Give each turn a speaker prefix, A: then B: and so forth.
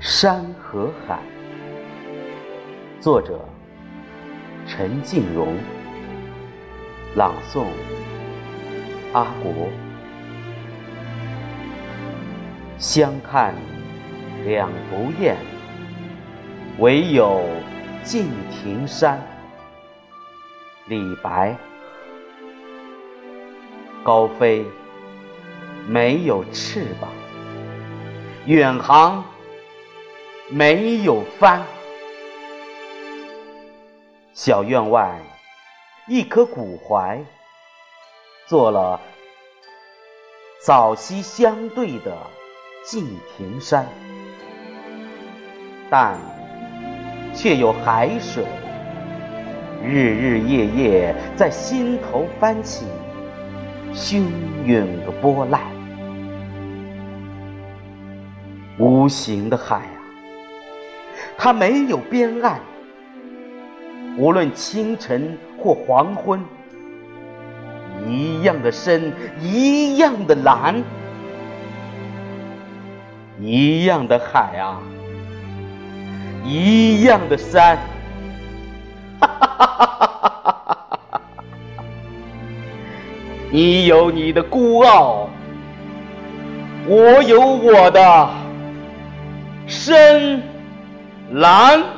A: 山和海。作者陈静荣。朗诵阿国。相看两不厌唯有敬亭山。李白。高飞，没有翅膀；远航，没有帆。小院外一棵古槐，做了早夕相对的敬亭山，但却有海水日日夜夜在心头翻起。汹涌的波澜，无形的海啊，它没有边岸。无论清晨或黄昏，一样的深，一样的蓝，一样的海啊，一样的山。哈哈哈哈哈！你有你的孤傲，我有我的深蓝。